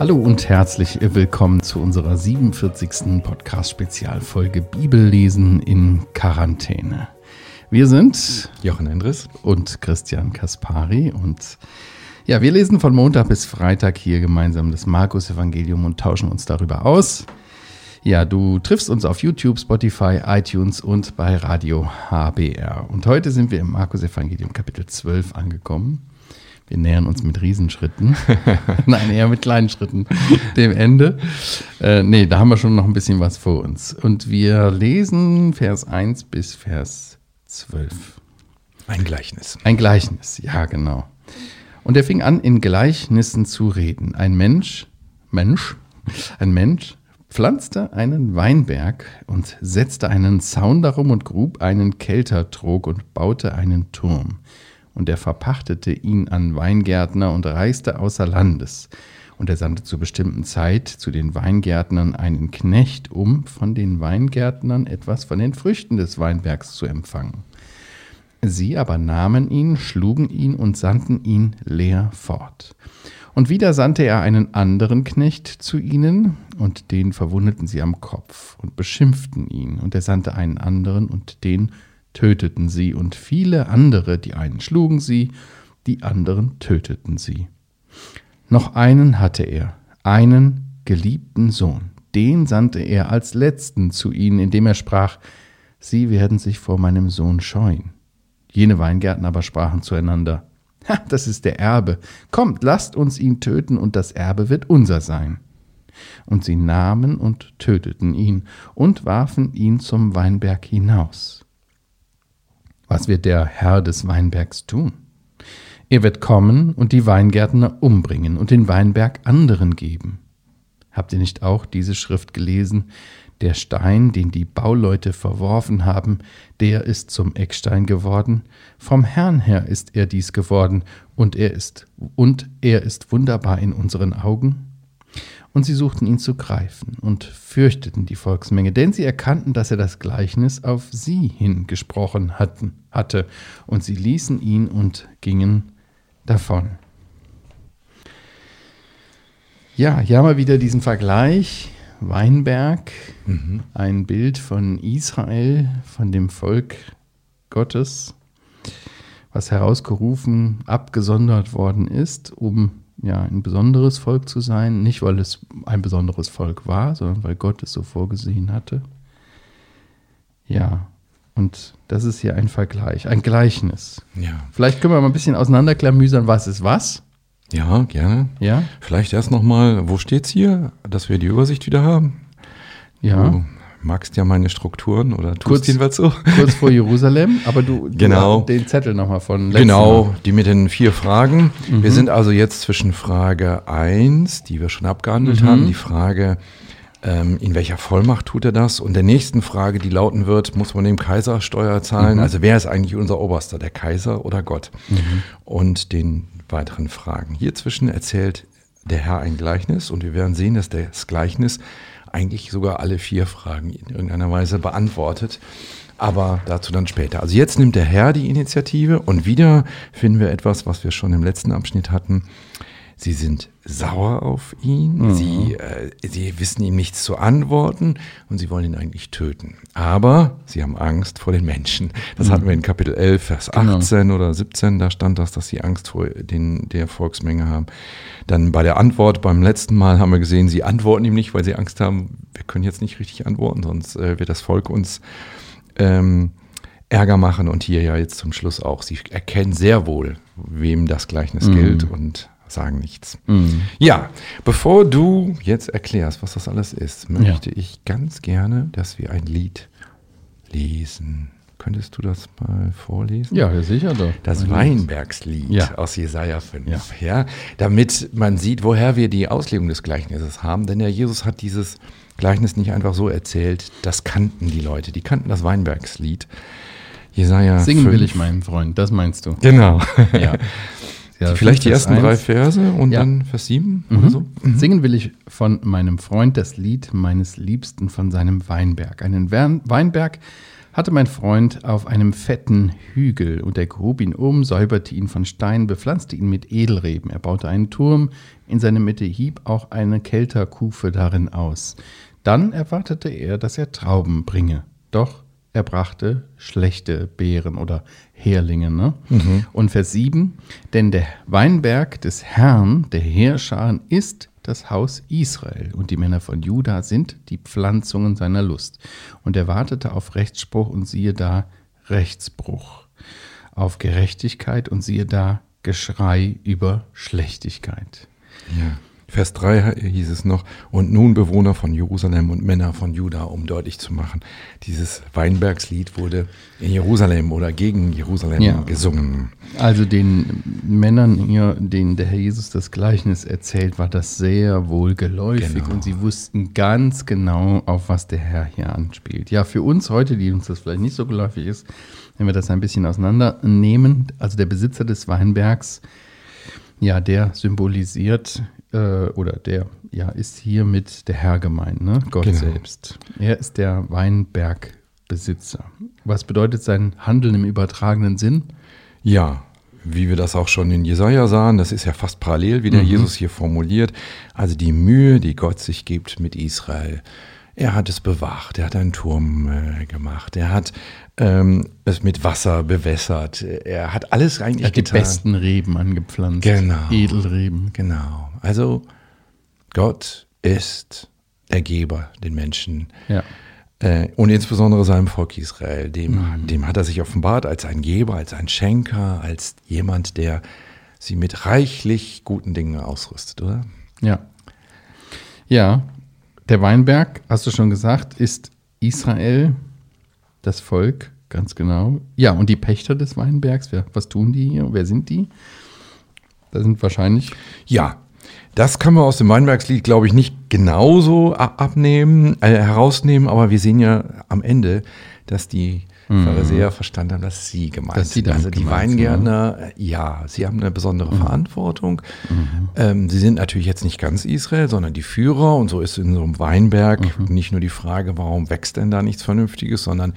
Hallo und herzlich willkommen zu unserer 47. Podcast-Spezialfolge Bibellesen in Quarantäne. Wir sind Jochen Endres und Christian Kaspari und ja, wir lesen von Montag bis Freitag hier gemeinsam das Markus-Evangelium und tauschen uns darüber aus. Ja, du triffst uns auf YouTube, Spotify, iTunes und bei Radio HBR. Und heute sind wir im Markus-Evangelium Kapitel 12 angekommen. Wir nähern uns mit Riesenschritten. Nein, eher mit kleinen Schritten dem Ende. Äh, nee, da haben wir schon noch ein bisschen was vor uns. Und wir lesen Vers 1 bis Vers 12. Ein Gleichnis. Ein Gleichnis, ja, genau. Und er fing an, in Gleichnissen zu reden. Ein Mensch, Mensch, ein Mensch pflanzte einen Weinberg und setzte einen Zaun darum und grub einen Keltertrog und baute einen Turm und er verpachtete ihn an Weingärtner und reiste außer Landes. Und er sandte zur bestimmten Zeit zu den Weingärtnern einen Knecht, um von den Weingärtnern etwas von den Früchten des Weinbergs zu empfangen. Sie aber nahmen ihn, schlugen ihn und sandten ihn leer fort. Und wieder sandte er einen anderen Knecht zu ihnen, und den verwundeten sie am Kopf und beschimpften ihn. Und er sandte einen anderen, und den töteten sie, und viele andere, die einen schlugen sie, die anderen töteten sie. Noch einen hatte er, einen geliebten Sohn, den sandte er als letzten zu ihnen, indem er sprach, Sie werden sich vor meinem Sohn scheuen. Jene Weingärten aber sprachen zueinander, Ha, das ist der Erbe. Kommt, lasst uns ihn töten, und das Erbe wird unser sein. Und sie nahmen und töteten ihn und warfen ihn zum Weinberg hinaus. Was wird der Herr des Weinbergs tun? Er wird kommen und die Weingärtner umbringen und den Weinberg anderen geben. Habt ihr nicht auch diese Schrift gelesen? Der Stein, den die Bauleute verworfen haben, der ist zum Eckstein geworden. Vom Herrn her ist er dies geworden, und er ist und er ist wunderbar in unseren Augen. Und sie suchten ihn zu greifen und fürchteten die Volksmenge, denn sie erkannten, dass er das Gleichnis auf sie hingesprochen hatten, hatte, und sie ließen ihn und gingen davon. Ja, hier haben wir wieder diesen Vergleich. Weinberg, mhm. ein Bild von Israel, von dem Volk Gottes, was herausgerufen, abgesondert worden ist, um ja, ein besonderes Volk zu sein. Nicht, weil es ein besonderes Volk war, sondern weil Gott es so vorgesehen hatte. Ja, und das ist hier ein Vergleich, ein Gleichnis. Ja. Vielleicht können wir mal ein bisschen auseinanderklamüsern, was ist was. Ja, gerne. Ja. Vielleicht erst nochmal, wo steht es hier, dass wir die Übersicht wieder haben? Ja. Du magst ja meine Strukturen oder tust kurz, jedenfalls so. Kurz vor Jerusalem, aber du, genau. Du den Zettel nochmal von Genau, Mal. die mit den vier Fragen. Mhm. Wir sind also jetzt zwischen Frage 1, die wir schon abgehandelt mhm. haben, die Frage, ähm, in welcher Vollmacht tut er das? Und der nächsten Frage, die lauten wird, muss man dem Kaiser Steuer zahlen? Mhm. Also wer ist eigentlich unser Oberster, der Kaiser oder Gott? Mhm. Und den weiteren Fragen. Hier zwischen erzählt der Herr ein Gleichnis und wir werden sehen, dass das Gleichnis eigentlich sogar alle vier Fragen in irgendeiner Weise beantwortet. Aber dazu dann später. Also jetzt nimmt der Herr die Initiative und wieder finden wir etwas, was wir schon im letzten Abschnitt hatten. Sie sind sauer auf ihn, mhm. sie, äh, sie wissen ihm nichts zu antworten und sie wollen ihn eigentlich töten. Aber sie haben Angst vor den Menschen. Das mhm. hatten wir in Kapitel 11, Vers 18 genau. oder 17, da stand das, dass sie Angst vor den, der Volksmenge haben. Dann bei der Antwort beim letzten Mal haben wir gesehen, sie antworten ihm nicht, weil sie Angst haben, wir können jetzt nicht richtig antworten, sonst äh, wird das Volk uns ähm, Ärger machen. Und hier ja jetzt zum Schluss auch, sie erkennen sehr wohl, wem das Gleichnis mhm. gilt und sagen nichts. Mhm. Ja, bevor du jetzt erklärst, was das alles ist, möchte ja. ich ganz gerne, dass wir ein Lied lesen. Könntest du das mal vorlesen? Ja, sicher doch. Das Weinbergslied ja. aus Jesaja 5. Ja. ja. damit man sieht, woher wir die Auslegung des Gleichnisses haben. Denn der Jesus hat dieses Gleichnis nicht einfach so erzählt. Das kannten die Leute. Die kannten das Weinbergslied. Jesaja Singen 5. will ich, meinen Freund. Das meinst du. Genau. Ja. Ja, Vielleicht die ersten 1. drei Verse und ja. dann Vers 7 mhm. oder so. Mhm. Singen will ich von meinem Freund das Lied meines Liebsten von seinem Weinberg. Einen Weinberg hatte mein Freund auf einem fetten Hügel und er grub ihn um, säuberte ihn von Steinen, bepflanzte ihn mit Edelreben. Er baute einen Turm, in seine Mitte hieb auch eine Kelterkufe darin aus. Dann erwartete er, dass er Trauben bringe. Doch er brachte schlechte Beeren oder Herlinge. Ne? Mhm. Und Vers 7, denn der Weinberg des Herrn, der Heerscharen, ist das Haus Israel und die Männer von Juda sind die Pflanzungen seiner Lust. Und er wartete auf Rechtsspruch und siehe da Rechtsbruch, auf Gerechtigkeit und siehe da Geschrei über Schlechtigkeit. Ja. Vers 3 hieß es noch, und nun Bewohner von Jerusalem und Männer von Juda, um deutlich zu machen, dieses Weinbergslied wurde in Jerusalem oder gegen Jerusalem ja. gesungen. Also den Männern hier, denen der Herr Jesus das Gleichnis erzählt, war das sehr wohl geläufig genau. und sie wussten ganz genau, auf was der Herr hier anspielt. Ja, für uns heute, die uns das vielleicht nicht so geläufig ist, wenn wir das ein bisschen auseinandernehmen, also der Besitzer des Weinbergs, ja, der symbolisiert äh, oder der ja ist hier mit der Herr gemeint, ne? Gott genau. selbst. Er ist der Weinbergbesitzer. Was bedeutet sein Handeln im übertragenen Sinn? Ja, wie wir das auch schon in Jesaja sahen, das ist ja fast parallel, wie der mhm. Jesus hier formuliert. Also die Mühe, die Gott sich gibt mit Israel. Er hat es bewacht, er hat einen Turm äh, gemacht, er hat ähm, es mit Wasser bewässert, er hat alles eigentlich er hat getan. die besten Reben angepflanzt. Genau. Edelreben. Genau. Also Gott ist der Geber den Menschen. Ja. Äh, und insbesondere seinem Volk Israel. Dem, mhm. dem hat er sich offenbart als ein Geber, als ein Schenker, als jemand, der sie mit reichlich guten Dingen ausrüstet, oder? Ja. Ja, der Weinberg, hast du schon gesagt, ist Israel, das Volk, ganz genau. Ja, und die Pächter des Weinbergs, wer, was tun die hier? Wer sind die? Da sind wahrscheinlich. Ja, das können wir aus dem Weinbergslied, glaube ich, nicht genauso abnehmen, äh, herausnehmen, aber wir sehen ja am Ende, dass die mhm. Pharisäer verstanden haben, dass sie gemeint dass sind. Also die Weingärtner, sind, ja, sie haben eine besondere mhm. Verantwortung. Mhm. Ähm, sie sind natürlich jetzt nicht ganz Israel, sondern die Führer und so ist in so einem Weinberg mhm. nicht nur die Frage, warum wächst denn da nichts Vernünftiges, sondern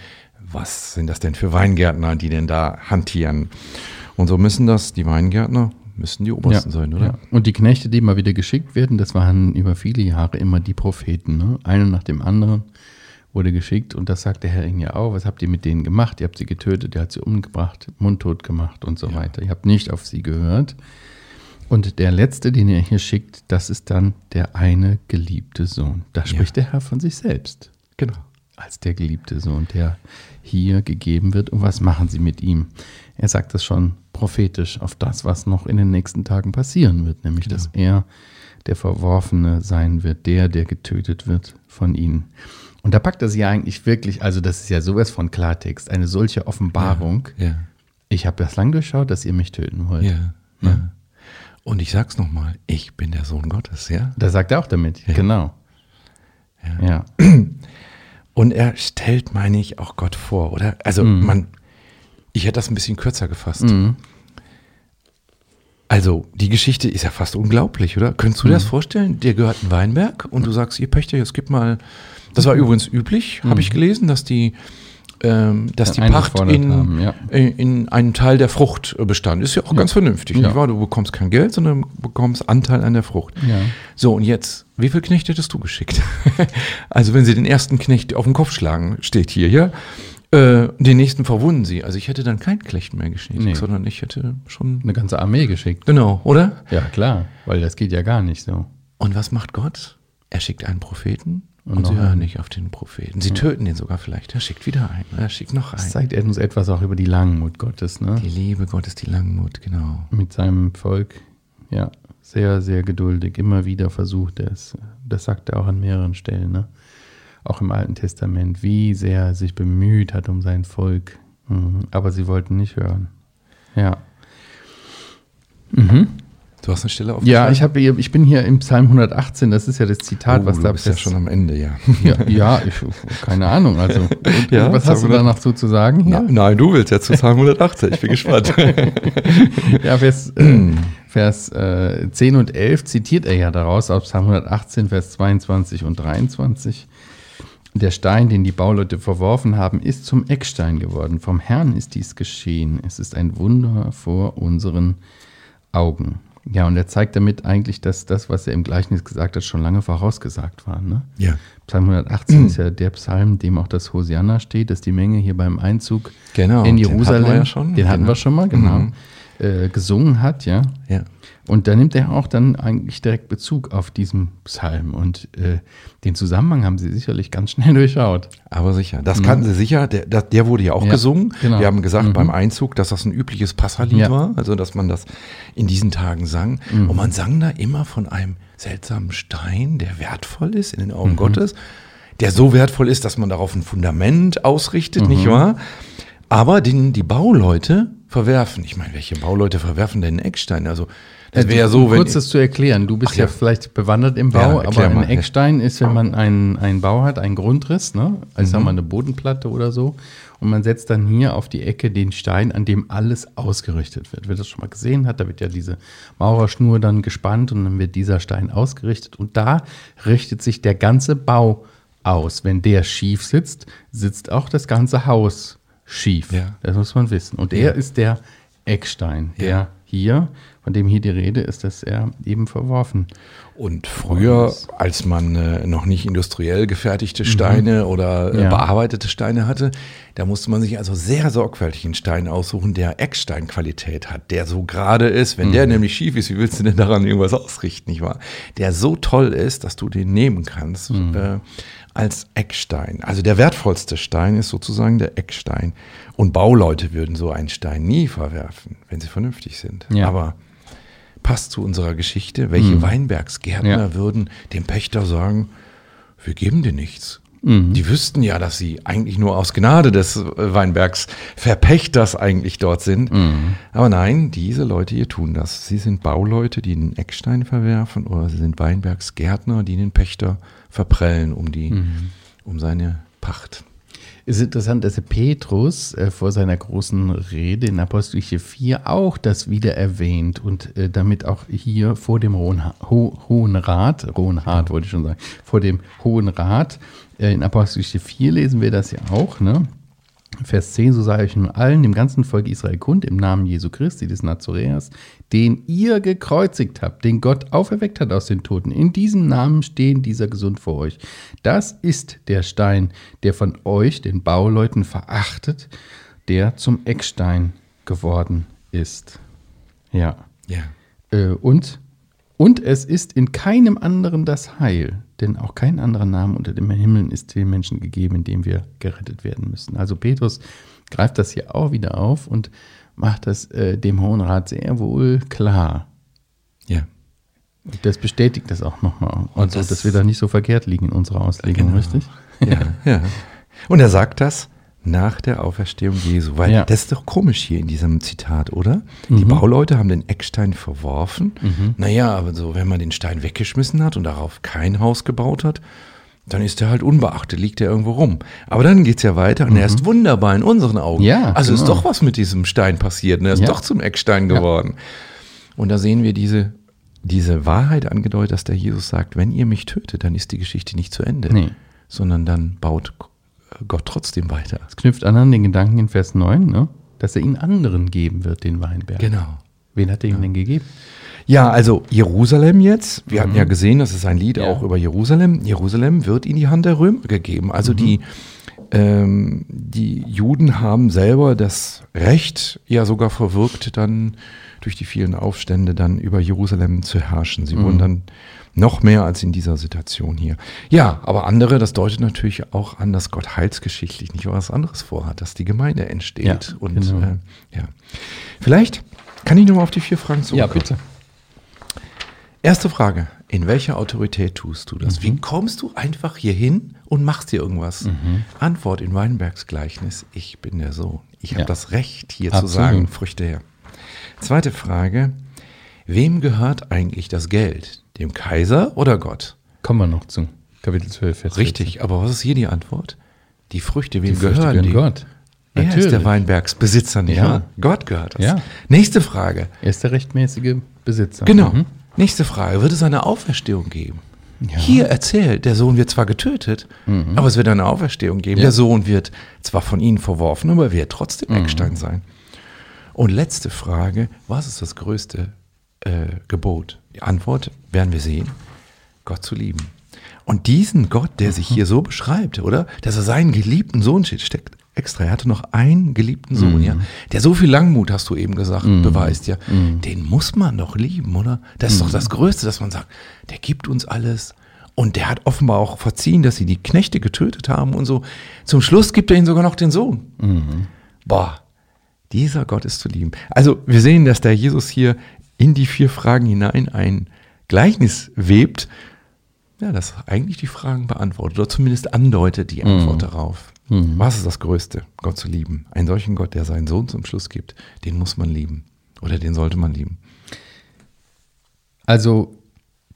was sind das denn für Weingärtner, die denn da hantieren? Und so müssen das die Weingärtner müssen die Obersten ja, sein, oder? Ja. Und die Knechte, die immer wieder geschickt werden, das waren über viele Jahre immer die Propheten. Ne? Einer nach dem anderen wurde geschickt und das sagt der Herr ja auch. Was habt ihr mit denen gemacht? Ihr habt sie getötet, ihr habt sie umgebracht, mundtot gemacht und so ja. weiter. Ihr habt nicht auf sie gehört. Und der letzte, den er hier schickt, das ist dann der eine geliebte Sohn. Da spricht der Herr von sich selbst. Genau. Als der geliebte Sohn, der hier gegeben wird. Und was machen sie mit ihm? Er sagt das schon prophetisch auf das, was noch in den nächsten Tagen passieren wird, nämlich ja. dass er der Verworfene sein wird, der, der getötet wird von ihnen. Und da packt er sie ja eigentlich wirklich, also das ist ja sowas von Klartext, eine solche Offenbarung. Ja, ja. Ich habe das lang durchschaut, dass ihr mich töten wollt. Ja, ja. Und ich sag's nochmal, ich bin der Sohn Gottes, ja? Da sagt er auch damit, genau. Ja. Und er stellt, meine ich, auch Gott vor, oder? Also mhm. man, ich hätte das ein bisschen kürzer gefasst. Mhm. Also, die Geschichte ist ja fast unglaublich, oder? Könntest du dir das mhm. vorstellen? Dir gehört ein Weinberg und du sagst, ihr Pächter, jetzt gib mal. Das war mhm. übrigens üblich, habe ich gelesen, dass die, ähm, dass die Pacht in, haben, ja. in einen Teil der Frucht bestand. Ist ja auch ja. ganz vernünftig, ja. nicht wahr? Du bekommst kein Geld, sondern bekommst Anteil an der Frucht. So, und jetzt, wie viel Knechte hättest du geschickt? also, wenn sie den ersten Knecht auf den Kopf schlagen, steht hier, ja? Äh, den nächsten verwunden sie. Also ich hätte dann kein Knecht mehr geschickt, nee. sondern ich hätte schon. Eine ganze Armee geschickt. Genau, oder? Ja, klar, weil das geht ja gar nicht so. Und was macht Gott? Er schickt einen Propheten und, und sie hören nicht auf den Propheten. Sie ja. töten den sogar vielleicht. Er schickt wieder einen. Er schickt noch einen. Das zeigt uns etwas auch über die Langmut Gottes, ne? Die Liebe Gottes, die Langmut, genau. Mit seinem Volk, ja, sehr, sehr geduldig. Immer wieder versucht er es. Das sagt er auch an mehreren Stellen, ne? auch im Alten Testament, wie sehr er sich bemüht hat um sein Volk. Mhm. Aber sie wollten nicht hören. Ja. Mhm. Du hast eine Stelle auf. Ja, ich, hab, ich bin hier im Psalm 118, das ist ja das Zitat, oh, was du da bist ja schon am Ende, ja. Ja, ja ich, keine Ahnung. Also, ja, was hast du da noch so zu sagen? Hier? Na, nein, du willst ja zu Psalm 118, ich bin gespannt. ja, Vers, äh, Vers äh, 10 und 11 zitiert er ja daraus aus Psalm 118, Vers 22 und 23. Der Stein, den die Bauleute verworfen haben, ist zum Eckstein geworden. Vom Herrn ist dies geschehen. Es ist ein Wunder vor unseren Augen. Ja, und er zeigt damit eigentlich, dass das, was er im Gleichnis gesagt hat, schon lange vorausgesagt war. Ne? Ja. Psalm 118 ist ja der Psalm, dem auch das Hosianna steht, dass die Menge hier beim Einzug Genau, in den hatten Jerusalem, wir ja schon. den hatten Genau. wir schon mal, genau, Mhm. Äh, gesungen hat, ja. Ja. Und da nimmt er auch dann eigentlich direkt Bezug auf diesen Psalm. Und äh, den Zusammenhang haben sie sicherlich ganz schnell durchschaut. Aber sicher. Das kannten sie sicher. Der, der, der wurde ja auch Ja, gesungen. genau. Wir haben gesagt Mhm. beim Einzug, dass das ein übliches Passalied Ja. war. Also, dass man das in diesen Tagen sang. Mhm. Und man sang da immer von einem seltsamen Stein, der wertvoll ist in den Augen Mhm. Gottes. Der so wertvoll ist, dass man darauf ein Fundament ausrichtet, Mhm. nicht wahr? Aber den die Bauleute verwerfen. Ich meine, welche Bauleute verwerfen denn Eckstein? Also, das wäre ja so, um wenn. kurz das zu erklären. Du bist ja. ja. vielleicht bewandert im Ja, Bau, erklär aber ein mal, ja. Eckstein ist, wenn man einen, einen Bau hat, einen Grundriss, ne? Also Mhm. sagen wir eine Bodenplatte oder so. Und man setzt dann hier auf die Ecke den Stein, an dem alles ausgerichtet wird. Wer das schon mal gesehen hat, da wird ja diese Maurerschnur dann gespannt und dann wird dieser Stein ausgerichtet. Und da richtet sich der ganze Bau aus. Wenn der schief sitzt, sitzt auch das ganze Haus schief. Ja. Das muss man wissen. Und er ist der Eckstein, der hier, von dem hier die Rede ist, dass er eben verworfen. Und früher, als man äh, noch nicht industriell gefertigte Steine oder äh, Mhm. Ja. bearbeitete Steine hatte, da musste man sich also sehr sorgfältig einen Stein aussuchen, der Ecksteinqualität hat, der so gerade ist. Wenn Mhm. der nämlich schief ist, wie willst du denn daran irgendwas ausrichten, nicht wahr? Der so toll ist, dass du den nehmen kannst Mhm. äh, als Eckstein. Also der wertvollste Stein ist sozusagen der Eckstein. Und Bauleute würden so einen Stein nie verwerfen, wenn sie vernünftig sind. Ja. Aber passt zu unserer Geschichte. Welche Weinbergsgärtner Mhm. Ja. würden dem Pächter sagen, wir geben dir nichts. Mhm. Die wüssten ja, dass sie eigentlich nur aus Gnade des äh, Weinbergs Verpächters eigentlich dort sind. Mhm. Aber nein, diese Leute hier tun das. Sie sind Bauleute, die den Eckstein verwerfen oder sie sind Weinbergsgärtner, die den Pächter verprellen um die, Mhm. um seine Pacht. Ist interessant, dass Petrus äh, vor seiner großen Rede in Apostelgeschichte 4 auch das wieder erwähnt und äh, damit auch hier vor dem Hohen, Ho Hohen Rat, Hohen Rat wollte ich schon sagen, vor dem Hohen Rat, äh, in Apostelgeschichte 4 lesen wir das ja auch, ne? Vers 10, so sage ich nun allen, dem ganzen Volk Israel kund, im Namen Jesu Christi des Nazoräers, den ihr gekreuzigt habt, den Gott auferweckt hat aus den Toten. In diesem Namen stehen dieser gesund vor euch. Das ist der Stein, der von euch, den Bauleuten, verachtet, der zum Eckstein geworden ist. Ja. Ja. Äh, und, und es ist in keinem anderen das Heil, denn auch kein anderer Name unter dem Himmel ist den Menschen gegeben, in dem wir gerettet werden müssen. Also Petrus greift das hier auch wieder auf und macht das äh, dem Hohen Rat sehr wohl klar. Ja. Und das bestätigt das auch nochmal. Also, das- dass wir da nicht so verkehrt liegen in unserer Auslegung, Genau. richtig? Ja, ja. Und er sagt das nach der Auferstehung Jesu. Weil Ja. das ist doch komisch hier in diesem Zitat, oder? Die Bauleute haben den Eckstein verworfen. Naja, aber so, wenn man den Stein weggeschmissen hat und darauf kein Haus gebaut hat, dann ist er halt unbeachtet, liegt er irgendwo rum. Aber dann geht's ja weiter und er ist wunderbar in unseren Augen. Ja, also ist genau. doch was mit diesem Stein passiert. Und er ist Ja. doch zum Eckstein Ja. geworden. Und da sehen wir diese, diese Wahrheit angedeutet, dass der Jesus sagt, wenn ihr mich tötet, dann ist die Geschichte nicht zu Ende Nee. sondern dann baut Gott trotzdem weiter. Es knüpft an an den Gedanken in Vers 9, ne? dass er ihn anderen geben wird, den Weinberg. Genau. Wen hat er ihm denn gegeben? Ja, also Jerusalem jetzt. Wir hatten ja gesehen, das ist ein Lied Ja. auch über Jerusalem. Jerusalem wird in die Hand der Römer gegeben. Also die, ähm, die Juden haben selber das Recht ja sogar verwirkt, dann durch die vielen Aufstände dann über Jerusalem zu herrschen. Sie wurden dann noch mehr als in dieser Situation hier. Ja, aber andere, das deutet natürlich auch an, dass Gott heilsgeschichtlich nicht was anderes vorhat, dass die Gemeinde entsteht. Ja, und genau. äh, ja. Vielleicht kann ich nochmal auf die vier Fragen zurückkommen. Erste Frage. In welcher Autorität tust du das? Wie kommst du einfach hier hin und machst hier irgendwas? Antwort in Weinbergs Gleichnis. Ich bin der Sohn. Ich habe Ja. das Recht, hier zu Absolut. sagen, Früchte her. Zweite Frage. Wem gehört eigentlich das Geld? Dem Kaiser oder Gott? Kommen wir noch zu Kapitel 12, Vers 14. Richtig. Aber was ist hier die Antwort? Die Früchte, wem Die Früchte gehören die? Gott. Er ist Natürlich. der Weinbergsbesitzer, nicht Ja. wahr? Gott gehört das. Ja. Nächste Frage. Er ist der rechtmäßige Besitzer. Genau. Mhm. Nächste Frage. Wird es eine Auferstehung geben? Ja. Hier erzählt, der Sohn wird zwar getötet, mhm. aber es wird eine Auferstehung geben. Ja. Der Sohn wird zwar von ihnen verworfen, aber wird trotzdem mhm. Eckstein sein. Und letzte Frage, was ist das größte äh, Gebot? Die Antwort werden wir sehen, Gott zu lieben. Und diesen Gott, der sich hier so beschreibt, oder? Dass er seinen geliebten Sohn steckt extra. Er hatte noch einen geliebten Sohn, mhm. ja. Der so viel Langmut, hast du eben gesagt, mhm. beweist, ja. Mhm. Den muss man doch lieben, oder? Das ist doch mhm. das Größte, dass man sagt, der gibt uns alles. Und der hat offenbar auch verziehen, dass sie die Knechte getötet haben und so. Zum Schluss gibt er ihnen sogar noch den Sohn. Mhm. Boah, dieser Gott ist zu lieben. Also wir sehen, dass der Jesus hier in die vier Fragen hinein ein Gleichnis webt, ja, das eigentlich die Fragen beantwortet oder zumindest andeutet die Antwort mhm. darauf. Mhm. Was ist das Größte, Gott zu lieben? Einen solchen Gott, der seinen Sohn zum Schluss gibt, den muss man lieben oder den sollte man lieben. Also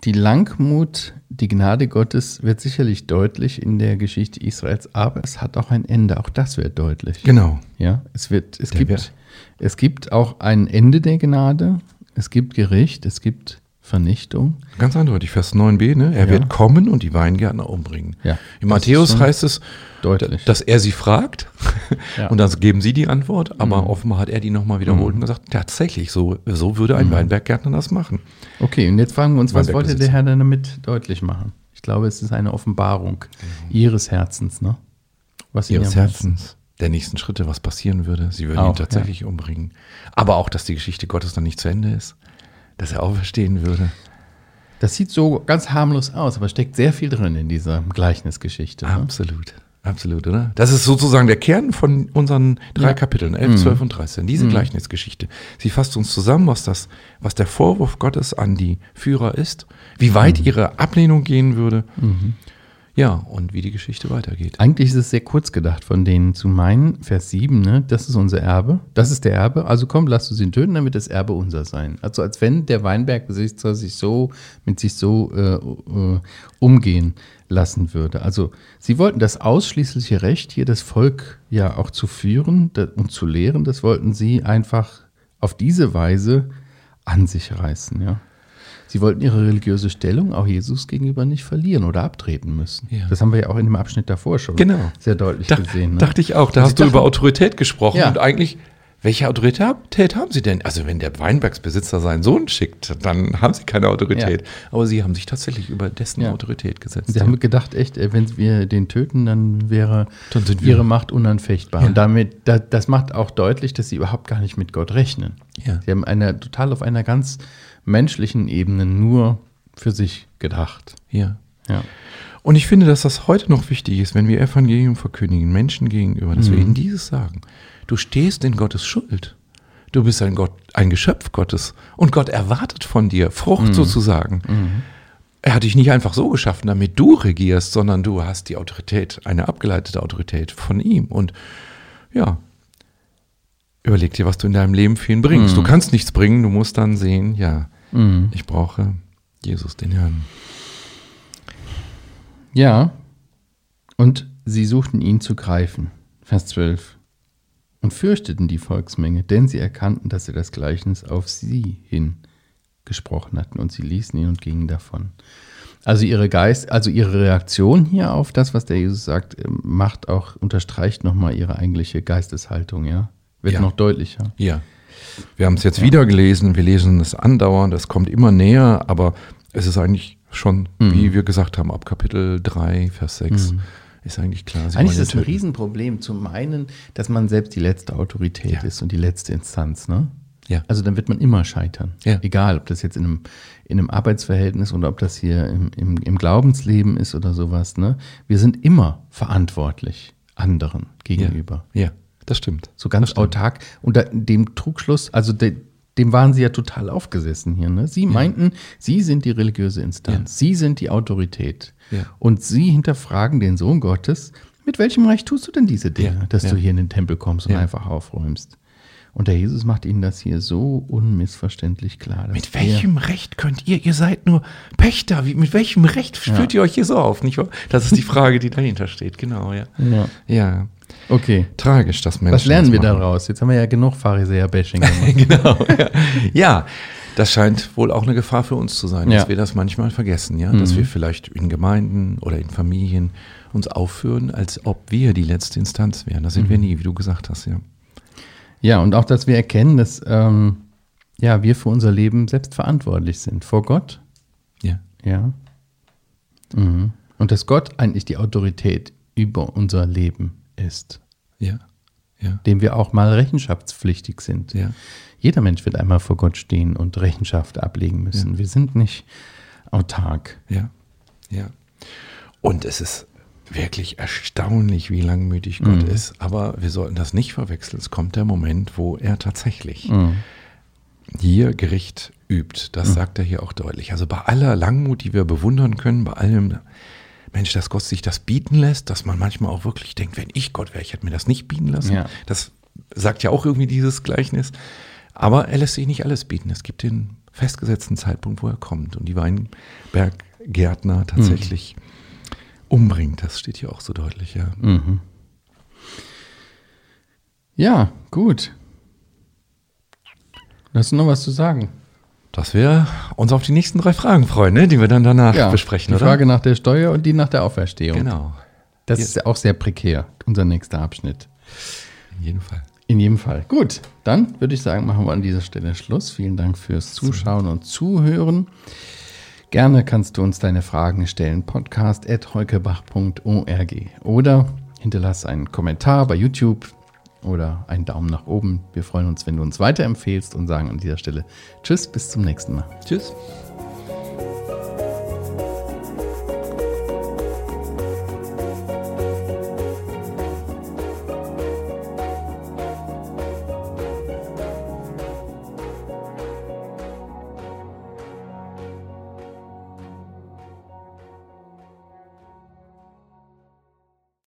die Langmut, die Gnade Gottes wird sicherlich deutlich in der Geschichte Israels, aber es hat auch ein Ende. Auch das wird deutlich. Genau. Ja, es wird, es gibt, es gibt auch ein Ende der Gnade. Es gibt Gericht. Es gibt Vernichtung. Ganz eindeutig, Vers 9b, ne? Er ja. wird kommen und die Weingärtner umbringen. Ja, In Matthäus heißt es, deutlich. dass er sie fragt ja. und dann geben sie die Antwort, aber mhm. offenbar hat er die nochmal wiederholt mhm. und gesagt, tatsächlich, so, so würde ein mhm. Weinberggärtner das machen. Okay, und jetzt fragen wir uns, was wollte der Herr denn damit deutlich machen? Ich glaube, es ist eine Offenbarung mhm. ihres Herzens, ne? Was ihres Herzens der nächsten Schritte, was passieren würde. Sie würden auch, ihn tatsächlich ja. umbringen. Aber auch, dass die Geschichte Gottes dann nicht zu Ende ist dass er auferstehen würde. Das sieht so ganz harmlos aus, aber steckt sehr viel drin in dieser Gleichnisgeschichte. Ne? Absolut. Absolut, oder? Das ist sozusagen der Kern von unseren drei ja. Kapiteln, 11, mhm. 12 und 13. Diese mhm. Gleichnisgeschichte. Sie fasst uns zusammen, was, das, was der Vorwurf Gottes an die Führer ist, wie weit mhm. ihre Ablehnung gehen würde. Mhm. Ja, und wie die Geschichte weitergeht. Eigentlich ist es sehr kurz gedacht von denen zu meinen, Vers 7, ne, das ist unser Erbe, das ist der Erbe, also komm, lass uns ihn töten, damit das Erbe unser sein. Also als wenn der Weinbergbesitzer sich so mit sich so äh, äh, umgehen lassen würde. Also sie wollten das ausschließliche Recht, hier das Volk ja auch zu führen und zu lehren, das wollten sie einfach auf diese Weise an sich reißen, ja. Sie wollten ihre religiöse Stellung auch Jesus gegenüber nicht verlieren oder abtreten müssen. Ja. Das haben wir ja auch in dem Abschnitt davor schon genau. sehr deutlich da, gesehen. Ne? Dachte ich auch. Da und hast du dachten, über Autorität gesprochen ja. und eigentlich welche Autorität haben Sie denn? Also wenn der Weinbergsbesitzer seinen Sohn schickt, dann haben Sie keine Autorität. Ja. Aber Sie haben sich tatsächlich über dessen ja. Autorität gesetzt. Sie ja. haben gedacht, echt, äh, wenn wir den töten, dann wäre dann Ihre Macht unanfechtbar. Und damit, das macht auch deutlich, dass Sie überhaupt gar nicht mit Gott rechnen. Sie haben eine, total auf einer ganz menschlichen Ebene nur für sich gedacht. Ja. ja. Und ich finde, dass das heute noch wichtig ist, wenn wir Evangelium verkündigen, Menschen gegenüber, dass mhm. wir ihnen dieses sagen. Du stehst in Gottes Schuld. Du bist ein Gott, ein Geschöpf Gottes. Und Gott erwartet von dir Frucht mhm. sozusagen. Mhm. Er hat dich nicht einfach so geschaffen, damit du regierst, sondern du hast die Autorität, eine abgeleitete Autorität von ihm. Und ja, überleg dir, was du in deinem Leben für ihn bringst. Mhm. Du kannst nichts bringen, du musst dann sehen, ja, mhm. ich brauche Jesus, den Herrn. Ja, und sie suchten ihn zu greifen. Vers 12. Und fürchteten die Volksmenge, denn sie erkannten, dass er das Gleichnis auf sie hin gesprochen hatten, und sie ließen ihn und gingen davon. Also ihre Geist, also ihre Reaktion hier auf das, was der Jesus sagt, macht auch, unterstreicht nochmal ihre eigentliche Geisteshaltung, ja. Wird ja. noch deutlicher. Ja. Wir haben es jetzt ja. wieder gelesen, wir lesen es andauernd, es kommt immer näher, aber es ist eigentlich schon, mhm. wie wir gesagt haben, ab Kapitel 3, Vers 6. Mhm. Ist eigentlich klar. Sie eigentlich ist es ein Riesenproblem. Zum einen, dass man selbst die letzte Autorität ja. ist und die letzte Instanz. Ne? Ja. Also dann wird man immer scheitern. Ja. Egal, ob das jetzt in einem, in einem Arbeitsverhältnis oder ob das hier im, im, im Glaubensleben ist oder sowas. Ne? Wir sind immer verantwortlich anderen gegenüber. Ja. ja. Das stimmt. So ganz stimmt. autark. Und da, dem Trugschluss, also de, dem waren sie ja total aufgesessen hier. Ne? Sie ja. meinten, sie sind die religiöse Instanz, ja. sie sind die Autorität. Ja. Und sie hinterfragen den Sohn Gottes, mit welchem Recht tust du denn diese Dinge, dass du hier in den Tempel kommst und einfach aufräumst? Und der Jesus macht ihnen das hier so unmissverständlich klar. Mit welchem Recht könnt ihr, ihr seid nur Pächter, wie, mit welchem Recht spürt ihr euch hier so auf? Nicht wahr? Das ist die Frage, die dahinter steht, genau, ja. Ja. Okay. Tragisch, dass Menschen. Was lernen wir daraus? Jetzt haben wir ja genug Pharisäer-Bashing gemacht. genau. Ja. ja. Das scheint wohl auch eine Gefahr für uns zu sein, Ja. dass wir das manchmal vergessen, ja, dass wir vielleicht in Gemeinden oder in Familien uns aufführen, als ob wir die letzte Instanz wären. Das sind wir nie, wie du gesagt hast, ja. Ja, und auch, dass wir erkennen, dass ähm, ja, wir für unser Leben selbst verantwortlich sind. Vor Gott, Ja, ja. Mhm. Und dass Gott eigentlich die Autorität über unser Leben ist, ja, ja, dem wir auch mal rechenschaftspflichtig sind. ja. Jeder Mensch wird einmal vor Gott stehen und Rechenschaft ablegen müssen. Wir sind nicht autark. Ja, ja. Und es ist wirklich erstaunlich, wie langmütig Gott ist. Aber wir sollten das nicht verwechseln. Es kommt der Moment, wo er tatsächlich hier Gericht übt. Das sagt er hier auch deutlich. Also bei aller Langmut, die wir bewundern können, bei allem, Mensch, dass Gott sich das bieten lässt, dass man manchmal auch wirklich denkt, wenn ich Gott wäre, ich hätte mir das nicht bieten lassen. Ja. Das sagt ja auch irgendwie dieses Gleichnis. Aber er lässt sich nicht alles bieten. Es gibt den festgesetzten Zeitpunkt, wo er kommt und die Weinberggärtner tatsächlich umbringt. Das steht hier auch so deutlich, ja. Ja, gut. Hast du noch was zu sagen? Dass wir uns auf die nächsten drei Fragen freuen, ne? die wir dann danach besprechen, die oder? Frage nach der Steuer und die nach der Auferstehung. Genau, Das ist ja auch sehr prekär, unser nächster Abschnitt. in jedem Fall. In jedem Fall. Gut, dann würde ich sagen, machen wir an dieser Stelle Schluss. Vielen Dank fürs Zuschauen und Zuhören. Gerne kannst du uns deine Fragen stellen. Podcast.heukebach.org oder hinterlass einen Kommentar bei YouTube oder einen Daumen nach oben. Wir freuen uns, wenn du uns weiterempfehlst und sagen an dieser Stelle Tschüss, bis zum nächsten Mal. Tschüss.